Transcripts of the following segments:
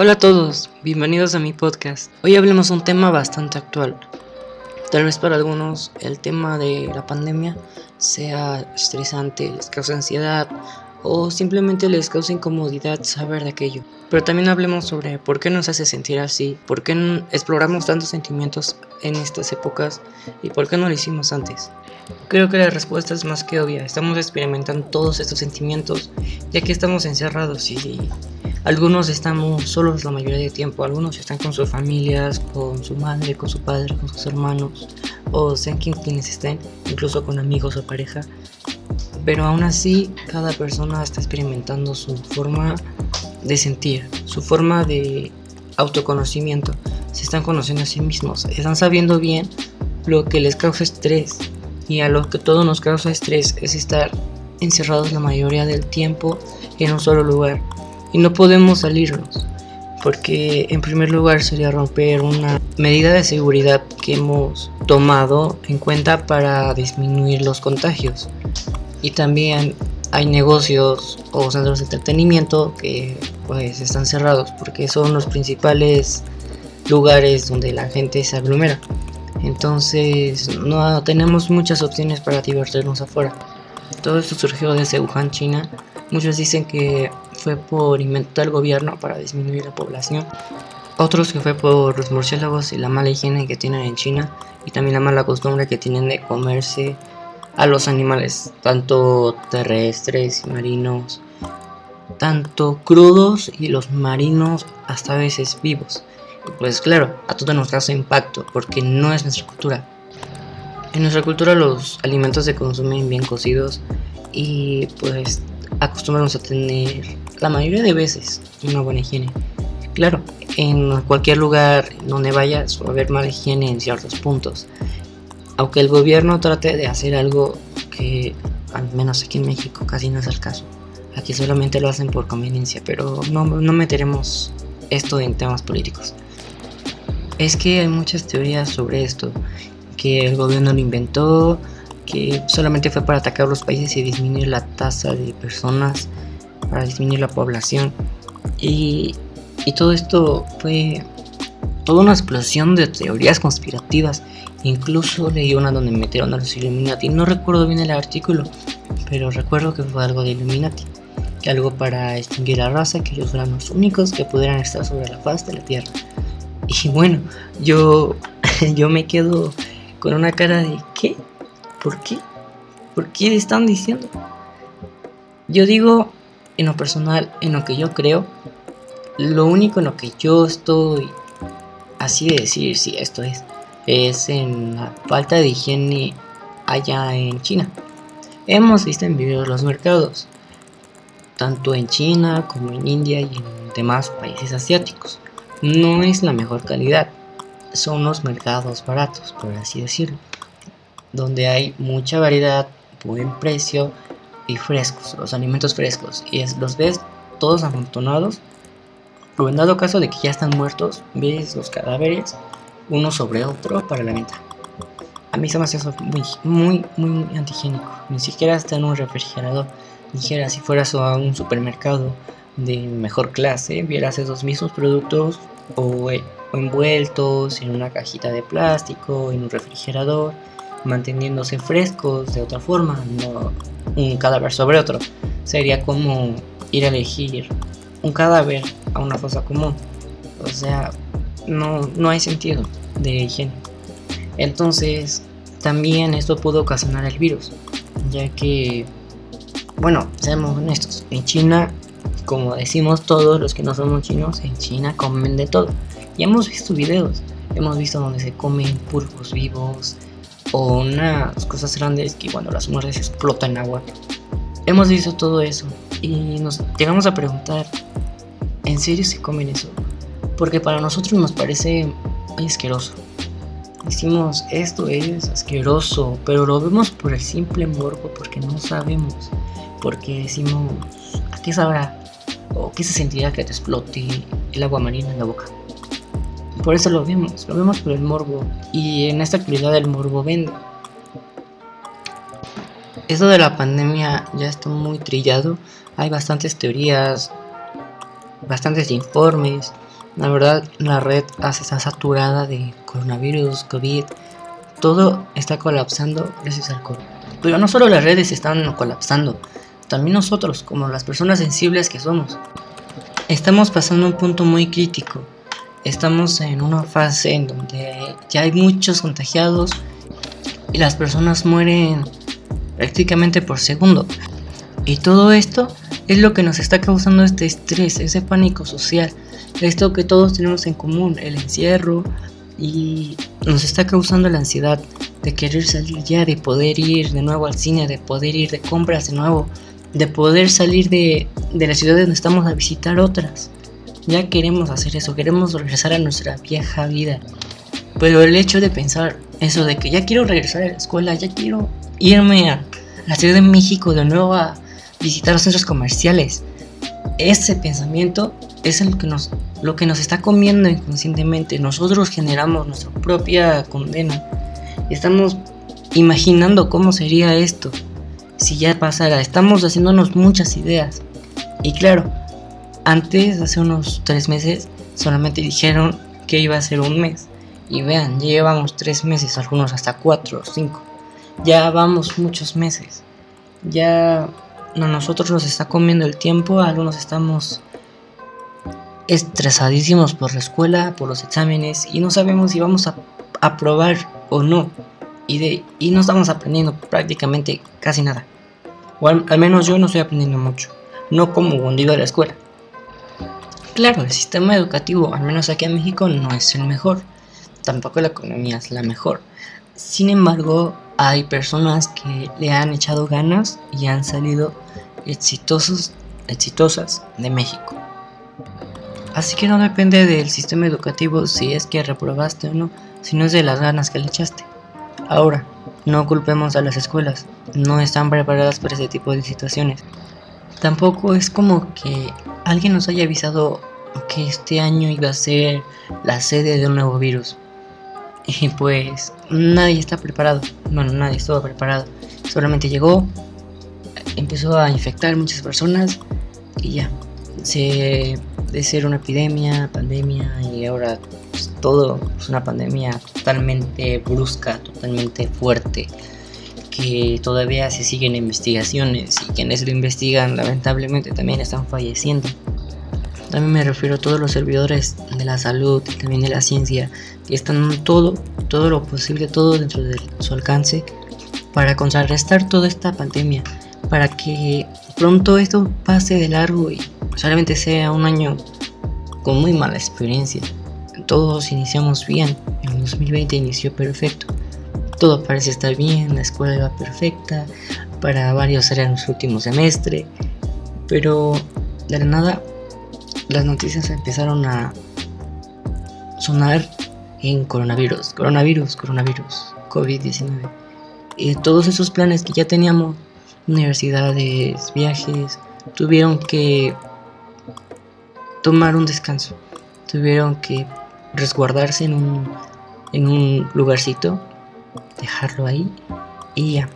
Hola a todos, bienvenidos a mi podcast. Hoy hablemos un tema bastante actual. Tal vez para algunos el tema de la pandemia sea estresante, les causa ansiedad o simplemente les causa incomodidad saber de aquello. Pero también hablemos sobre por qué nos hace sentir así, por qué exploramos tantos sentimientos en estas épocas y por qué no lo hicimos antes. Creo que la respuesta es más que obvia, estamos experimentando todos estos sentimientos ya que estamos encerrados y algunos estamos solos la mayoría del tiempo, algunos están con sus familias, con su madre, con su padre, con sus hermanos, o sean quienes estén, incluso con amigos o pareja. Pero aún así, cada persona está experimentando su forma de sentir, su forma de autoconocimiento. Se están conociendo a sí mismos, están sabiendo bien lo que les causa estrés. Y a lo que todo nos causa estrés es estar encerrados la mayoría del tiempo en un solo lugar y no podemos salirnos porque en primer lugar sería romper una medida de seguridad que hemos tomado en cuenta para disminuir los contagios. Y también hay negocios o centros de entretenimiento que pues están cerrados porque son los principales lugares donde la gente se aglomera. Entonces no tenemos muchas opciones para divertirnos afuera. Todo esto surgió desde Wuhan, China. Muchos dicen que fue por invento del gobierno para disminuir la población. Otros que fue por los murciélagos y la mala higiene que tienen en China y también la mala costumbre que tienen de comerse a los animales, tanto terrestres y marinos, tanto crudos y los marinos hasta veces vivos. pues claro, a todo nos causa impacto porque no es nuestra cultura. En nuestra cultura los alimentos se consumen bien cocidos y pues acostumbramos a tener la mayoría de veces una buena higiene. Claro, en cualquier lugar donde vayas va a haber mala higiene en ciertos puntos. Aunque el gobierno trate de hacer algo que al menos aquí en México casi no es el caso. Aquí solamente lo hacen por conveniencia, pero no, no meteremos esto en temas políticos. Es que hay muchas teorías sobre esto, que el gobierno lo inventó, que solamente fue para atacar los países y disminuir la tasa de personas, para disminuir la población. Y, y todo esto fue toda una explosión de teorías conspirativas. Incluso leí una donde metieron a los Illuminati. No recuerdo bien el artículo, pero recuerdo que fue algo de Illuminati. Que algo para extinguir la raza, que ellos eran los únicos que pudieran estar sobre la faz de la Tierra. Y bueno, yo, yo me quedo con una cara de ¿qué? ¿Por qué? ¿Por qué están diciendo? Yo digo, en lo personal, en lo que yo creo, lo único en lo que yo estoy así de decir si esto es, es en la falta de higiene allá en China. Hemos visto en videos los mercados, tanto en China como en India y en demás países asiáticos. No es la mejor calidad, son los mercados baratos, por así decirlo donde hay mucha variedad, buen precio y frescos, los alimentos frescos. Y es, los ves todos amontonados. O en dado caso de que ya están muertos, ves los cadáveres uno sobre otro para la venta. A mí se me hace eso muy, muy, muy antihigiénico. Ni siquiera está en un refrigerador. Dijera, si fueras a un supermercado de mejor clase, vieras esos mismos productos o, eh, o envueltos en una cajita de plástico, en un refrigerador manteniéndose frescos de otra forma, no un cadáver sobre otro. Sería como ir a elegir un cadáver a una fosa común. O sea, no, no hay sentido de higiene. Entonces, también esto pudo ocasionar el virus, ya que, bueno, seamos honestos, en China, como decimos todos los que no somos chinos, en China comen de todo. Y hemos visto videos, hemos visto donde se comen pulpos vivos, o unas cosas grandes que cuando las muerdes explotan agua. Hemos visto todo eso y nos llegamos a preguntar, ¿en serio se comen eso? Porque para nosotros nos parece asqueroso. Decimos, esto es asqueroso, pero lo vemos por el simple morbo, porque no sabemos. Porque decimos, ¿a qué sabrá? ¿O qué se sentirá que te explote el agua marina en la boca? Por eso lo vemos, lo vemos por el morbo. Y en esta actividad el morbo vende. Eso de la pandemia ya está muy trillado. Hay bastantes teorías, bastantes informes. La verdad, la red está saturada de coronavirus, COVID. Todo está colapsando gracias al COVID. Pero no solo las redes están colapsando, también nosotros, como las personas sensibles que somos. Estamos pasando un punto muy crítico. Estamos en una fase en donde ya hay muchos contagiados y las personas mueren prácticamente por segundo. Y todo esto es lo que nos está causando este estrés, ese pánico social, esto que todos tenemos en común, el encierro, y nos está causando la ansiedad de querer salir ya, de poder ir de nuevo al cine, de poder ir de compras de nuevo, de poder salir de, de la ciudad donde estamos a visitar otras. Ya queremos hacer eso, queremos regresar a nuestra vieja vida. Pero el hecho de pensar eso de que ya quiero regresar a la escuela, ya quiero irme a la Ciudad de México de nuevo a visitar los centros comerciales, ese pensamiento es el que nos, lo que nos está comiendo inconscientemente. Nosotros generamos nuestra propia condena. Estamos imaginando cómo sería esto si ya pasara. Estamos haciéndonos muchas ideas. Y claro, antes, hace unos tres meses, solamente dijeron que iba a ser un mes. Y vean, ya llevamos tres meses, algunos hasta cuatro o cinco. Ya vamos muchos meses. Ya a nosotros nos está comiendo el tiempo, algunos estamos estresadísimos por la escuela, por los exámenes y no sabemos si vamos a aprobar o no. Y, de, y no estamos aprendiendo prácticamente casi nada. O al, menos yo no estoy aprendiendo mucho. No como hundido de la escuela. Claro, el sistema educativo, al menos aquí en México, no es el mejor. Tampoco la economía es la mejor. Sin embargo, hay personas que le han echado ganas y han salido exitosos, exitosas de México. Así que no depende del sistema educativo si es que reprobaste o no, sino es de las ganas que le echaste. Ahora, no culpemos a las escuelas, no están preparadas para ese tipo de situaciones. Tampoco es como que alguien nos haya avisado que este año iba a ser la sede de un nuevo virus. Y pues nadie está preparado. Bueno, nadie estaba preparado. Solamente llegó, empezó a infectar muchas personas y ya. Se de ser una epidemia, pandemia y ahora pues, todo es una pandemia totalmente brusca, totalmente fuerte, que todavía se siguen investigaciones y quienes lo investigan lamentablemente también están falleciendo. También me refiero a todos los servidores de la salud y también de la ciencia que están todo, todo lo posible, todo dentro de su alcance para contrarrestar toda esta pandemia, para que pronto esto pase de largo y solamente sea un año con muy mala experiencia. Todos iniciamos bien, el 2020 inició perfecto. Todo parece estar bien, la escuela iba perfecta, para varios era su último semestre, pero de la nada las noticias empezaron a sonar en coronavirus, coronavirus, coronavirus, COVID-19. Y todos esos planes que ya teníamos, universidades, viajes, tuvieron que tomar un descanso. Tuvieron que resguardarse en un, en un lugarcito, dejarlo ahí y ya,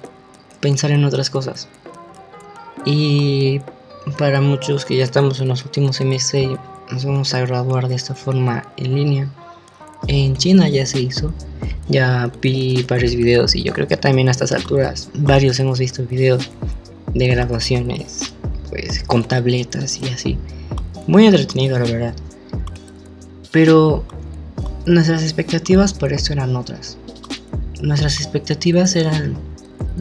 pensar en otras cosas. Y para muchos que ya estamos en los últimos semestres, nos vamos a graduar de esta forma en línea. En China ya se hizo, ya vi varios videos y yo creo que también a estas alturas varios hemos visto videos de graduaciones pues con tabletas y así. Muy entretenido, la verdad. Pero nuestras expectativas por esto eran otras. Nuestras expectativas eran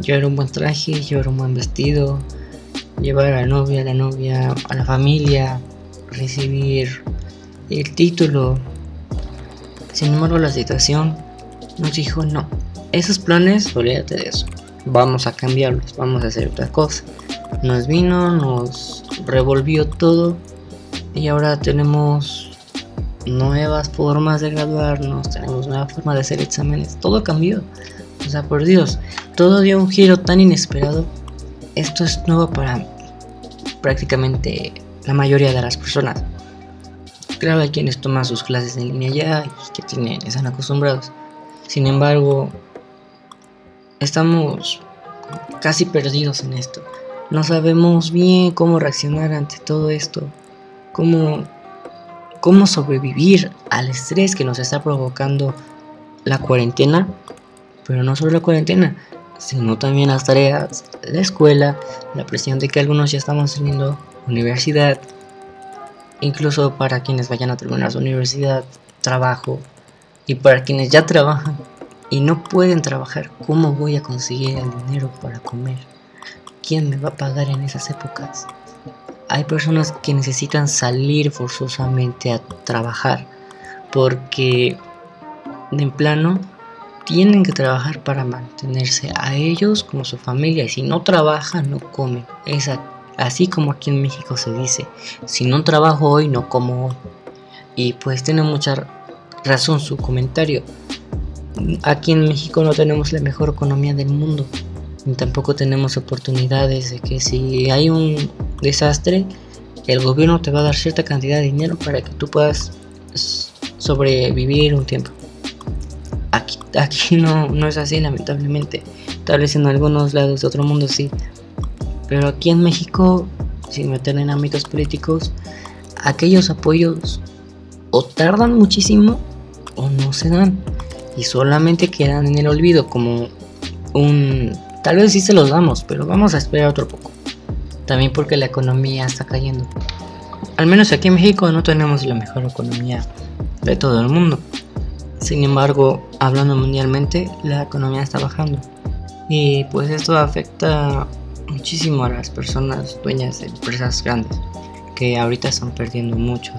llevar un buen traje, llevar un buen vestido, llevar a la novia, a la novia, a la familia, recibir el título. Sin embargo, la situación nos dijo no. Esos planes, olvídate de eso. Vamos a cambiarlos, vamos a hacer otra cosa. Nos vino, nos revolvió todo y ahora tenemos nuevas formas de graduarnos, tenemos nueva forma de hacer exámenes, todo cambió. O sea, por Dios, todo dio un giro tan inesperado. Esto es nuevo para prácticamente la mayoría de las personas. Claro, hay quienes toman sus clases en línea ya y que tienen, están acostumbrados. Sin embargo, estamos casi perdidos en esto. No sabemos bien cómo reaccionar ante todo esto cómo sobrevivir al estrés que nos está provocando la cuarentena, pero no solo la cuarentena, sino también las tareas, la escuela, la presión de que algunos ya estamos teniendo universidad, incluso para quienes vayan a terminar su universidad, trabajo, y para quienes ya trabajan y no pueden trabajar, ¿cómo voy a conseguir el dinero para comer? ¿Quién me va a pagar en esas épocas? Hay personas que necesitan salir forzosamente a trabajar porque en plano tienen que trabajar para mantenerse a ellos como su familia y si no trabajan no comen. Es así como aquí en México se dice, si no trabajo hoy no como hoy. Y pues tiene mucha razón su comentario. Aquí en México no tenemos la mejor economía del mundo. Ni tampoco tenemos oportunidades de que si hay un desastre, el gobierno te va a dar cierta cantidad de dinero para que tú puedas sobrevivir un tiempo. Aquí, aquí no, no es así, lamentablemente. Tal vez en algunos lados de otro mundo sí. Pero aquí en México, sin meter en ámbitos políticos, aquellos apoyos o tardan muchísimo o no se dan y solamente quedan en el olvido como un tal vez sí se los damos pero vamos a esperar otro poco también porque la economía está cayendo. Al menos aquí en México no tenemos la mejor economía de todo el mundo. Sin embargo hablando mundialmente la economía está bajando. Y pues esto afecta muchísimo a las personas dueñas de empresas grandes que ahorita están perdiendo mucho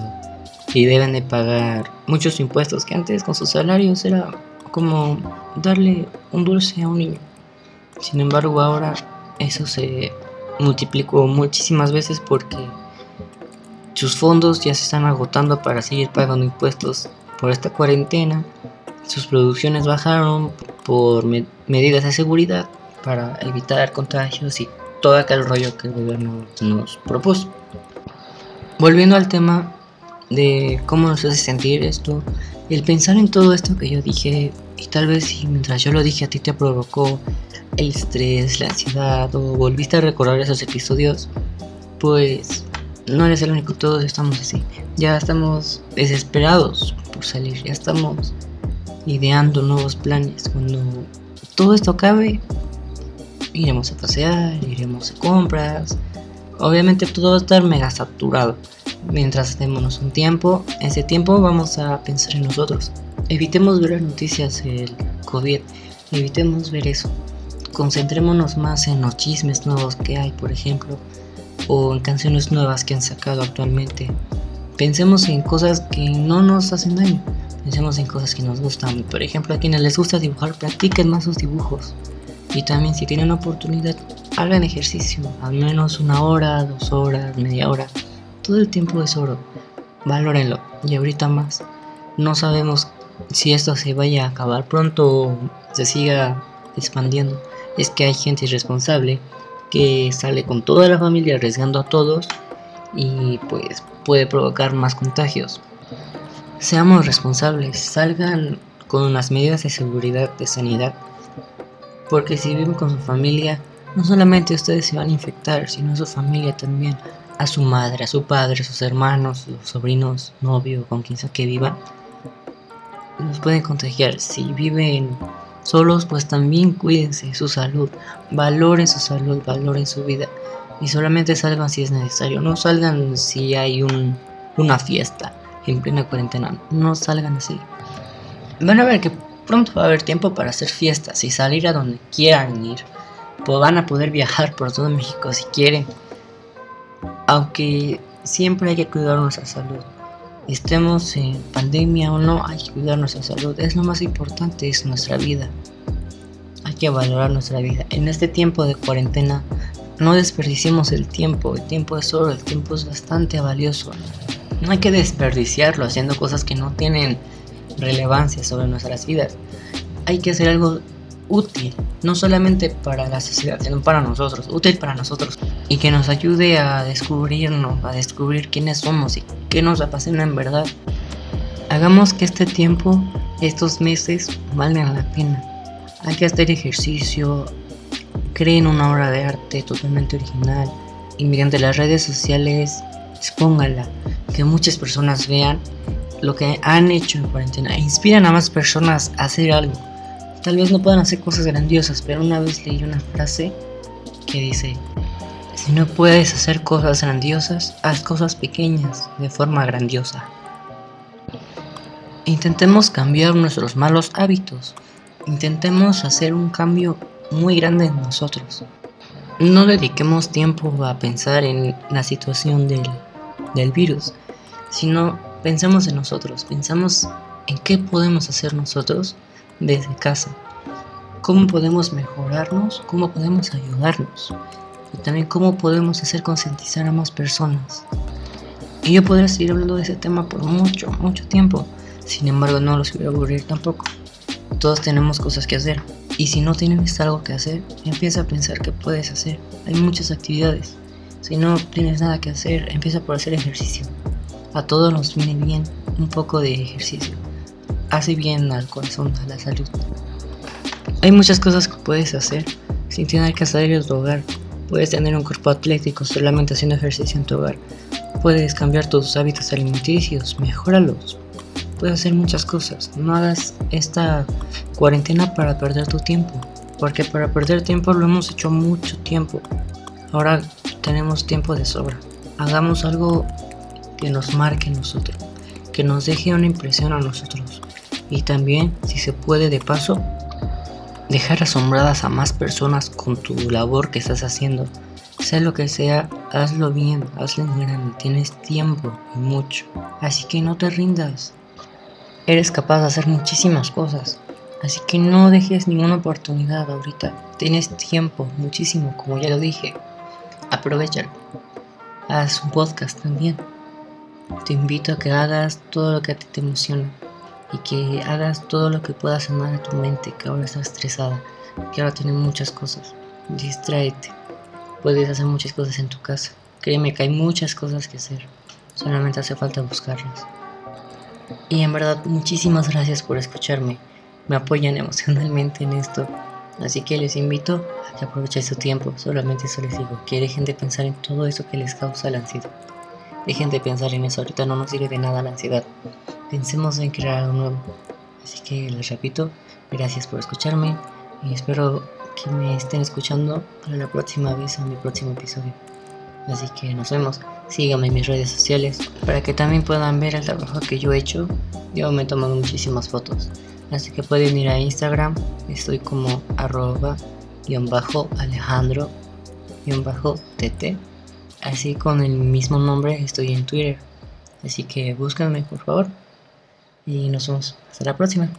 y deben de pagar muchos impuestos que antes con sus salarios era como darle un dulce a un niño. Sin embargo, ahora eso se multiplicó muchísimas veces porque sus fondos ya se están agotando para seguir pagando impuestos por esta cuarentena. Sus producciones bajaron por medidas de seguridad para evitar contagios y todo aquel rollo que el gobierno nos propuso. Volviendo al tema de cómo nos hace sentir esto, el pensar en todo esto que yo dije, y tal vez si mientras yo lo dije a ti te provocó el estrés, la ansiedad, o volviste a recordar esos episodios, pues no eres el único, todos estamos así. Ya estamos desesperados por salir, ya estamos ideando nuevos planes. Cuando todo esto acabe, iremos a pasear, iremos a compras. Obviamente todo va a estar mega saturado mientras démonos un tiempo, ese tiempo vamos a pensar en nosotros. Evitemos ver las noticias del COVID, evitemos ver eso. Concentrémonos más en los chismes nuevos que hay, por ejemplo, o en canciones nuevas que han sacado actualmente. Pensemos en cosas que no nos hacen daño. Pensemos en cosas que nos gustan. Por ejemplo, a quienes les gusta dibujar, practiquen más sus dibujos. Y también si tienen oportunidad, hagan ejercicio, al menos una hora, dos horas, media hora. Todo el tiempo es oro. Valórenlo. Y ahorita más. No sabemos si esto se vaya a acabar pronto o se siga expandiendo. Es que hay gente irresponsable que sale con toda la familia arriesgando a todos y pues puede provocar más contagios. Seamos responsables, salgan con las medidas de seguridad, de sanidad, porque si viven con su familia, no solamente ustedes se van a infectar, sino su familia también a su madre, a su padre, a sus hermanos, sus sobrinos, novio, con quien sea que vivan, nos pueden contagiar. Si viven solos, pues también cuídense su salud, valoren su salud, valoren su vida y solamente salgan si es necesario. No salgan si hay un, una fiesta en plena cuarentena, no salgan así. Van a ver que pronto va a haber tiempo para hacer fiestas y salir a donde quieran ir. Pues van a poder viajar por todo México si quieren aunque siempre hay que cuidar nuestra salud. Estemos en pandemia o no, hay que cuidar nuestra salud. Es lo más importante, es nuestra vida. Hay que valorar nuestra vida. En este tiempo de cuarentena, no desperdiciemos el tiempo. El tiempo es oro, el tiempo es bastante valioso. No hay que desperdiciarlo haciendo cosas que no tienen relevancia sobre nuestras vidas. Hay que hacer algo útil, no solamente para la sociedad, sino para nosotros, útil para nosotros y que nos ayude a descubrirnos, a descubrir quiénes somos y qué nos apasiona en verdad. Hagamos que este tiempo, estos meses, valgan la pena. Hay que hacer ejercicio, creen una obra de arte totalmente original y mediante las redes sociales expóngala. que muchas personas vean lo que han hecho en cuarentena e inspiran a más personas a hacer algo. Tal vez no puedan hacer cosas grandiosas, pero una vez leí una frase que dice, si no puedes hacer cosas grandiosas, haz cosas pequeñas de forma grandiosa. Intentemos cambiar nuestros malos hábitos. Intentemos hacer un cambio muy grande en nosotros. No dediquemos tiempo a pensar en la situación del, del virus, sino pensemos en nosotros, pensamos en qué podemos hacer nosotros desde casa, cómo podemos mejorarnos, cómo podemos ayudarnos y también cómo podemos hacer concientizar a más personas. Y yo podría seguir hablando de ese tema por mucho, mucho tiempo, sin embargo no los voy a aburrir tampoco. Todos tenemos cosas que hacer y si no tienes algo que hacer, empieza a pensar qué puedes hacer. Hay muchas actividades. Si no tienes nada que hacer, empieza por hacer ejercicio. A todos nos viene bien un poco de ejercicio. Hace bien al corazón, a la salud. Hay muchas cosas que puedes hacer sin tener que salir de tu hogar. Puedes tener un cuerpo atlético solamente haciendo ejercicio en tu hogar. Puedes cambiar tus hábitos alimenticios, mejóralos. Puedes hacer muchas cosas. No hagas esta cuarentena para perder tu tiempo. Porque para perder tiempo lo hemos hecho mucho tiempo. Ahora tenemos tiempo de sobra. Hagamos algo que nos marque a nosotros, que nos deje una impresión a nosotros. Y también, si se puede de paso, dejar asombradas a más personas con tu labor que estás haciendo. Sea lo que sea, hazlo bien, hazlo en grande, tienes tiempo y mucho. Así que no te rindas. Eres capaz de hacer muchísimas cosas. Así que no dejes ninguna oportunidad ahorita. Tienes tiempo, muchísimo, como ya lo dije. Aprovechalo. Haz un podcast también. Te invito a que hagas todo lo que a ti te emociona y que hagas todo lo que pueda sanar a tu mente que ahora está estresada, que ahora tiene muchas cosas. Distráete. Puedes hacer muchas cosas en tu casa. Créeme que hay muchas cosas que hacer. Solamente hace falta buscarlas. Y en verdad, muchísimas gracias por escucharme. Me apoyan emocionalmente en esto. Así que les invito a que aprovechen su tiempo. Solamente eso les digo, que dejen de pensar en todo eso que les causa la ansiedad. Dejen de pensar en eso, ahorita no nos sirve de nada la ansiedad. Pensemos en crear algo nuevo. Así que les repito, gracias por escucharme y espero que me estén escuchando para la próxima vez a mi próximo episodio. Así que nos vemos. Síganme en mis redes sociales para que también puedan ver el trabajo que yo he hecho. Yo me he tomado muchísimas fotos. Así que pueden ir a Instagram. Estoy como arroba bajo Alejandro bajo TT. Así con el mismo nombre estoy en Twitter. Así que búscanme por favor. Y nos vemos. Hasta la próxima.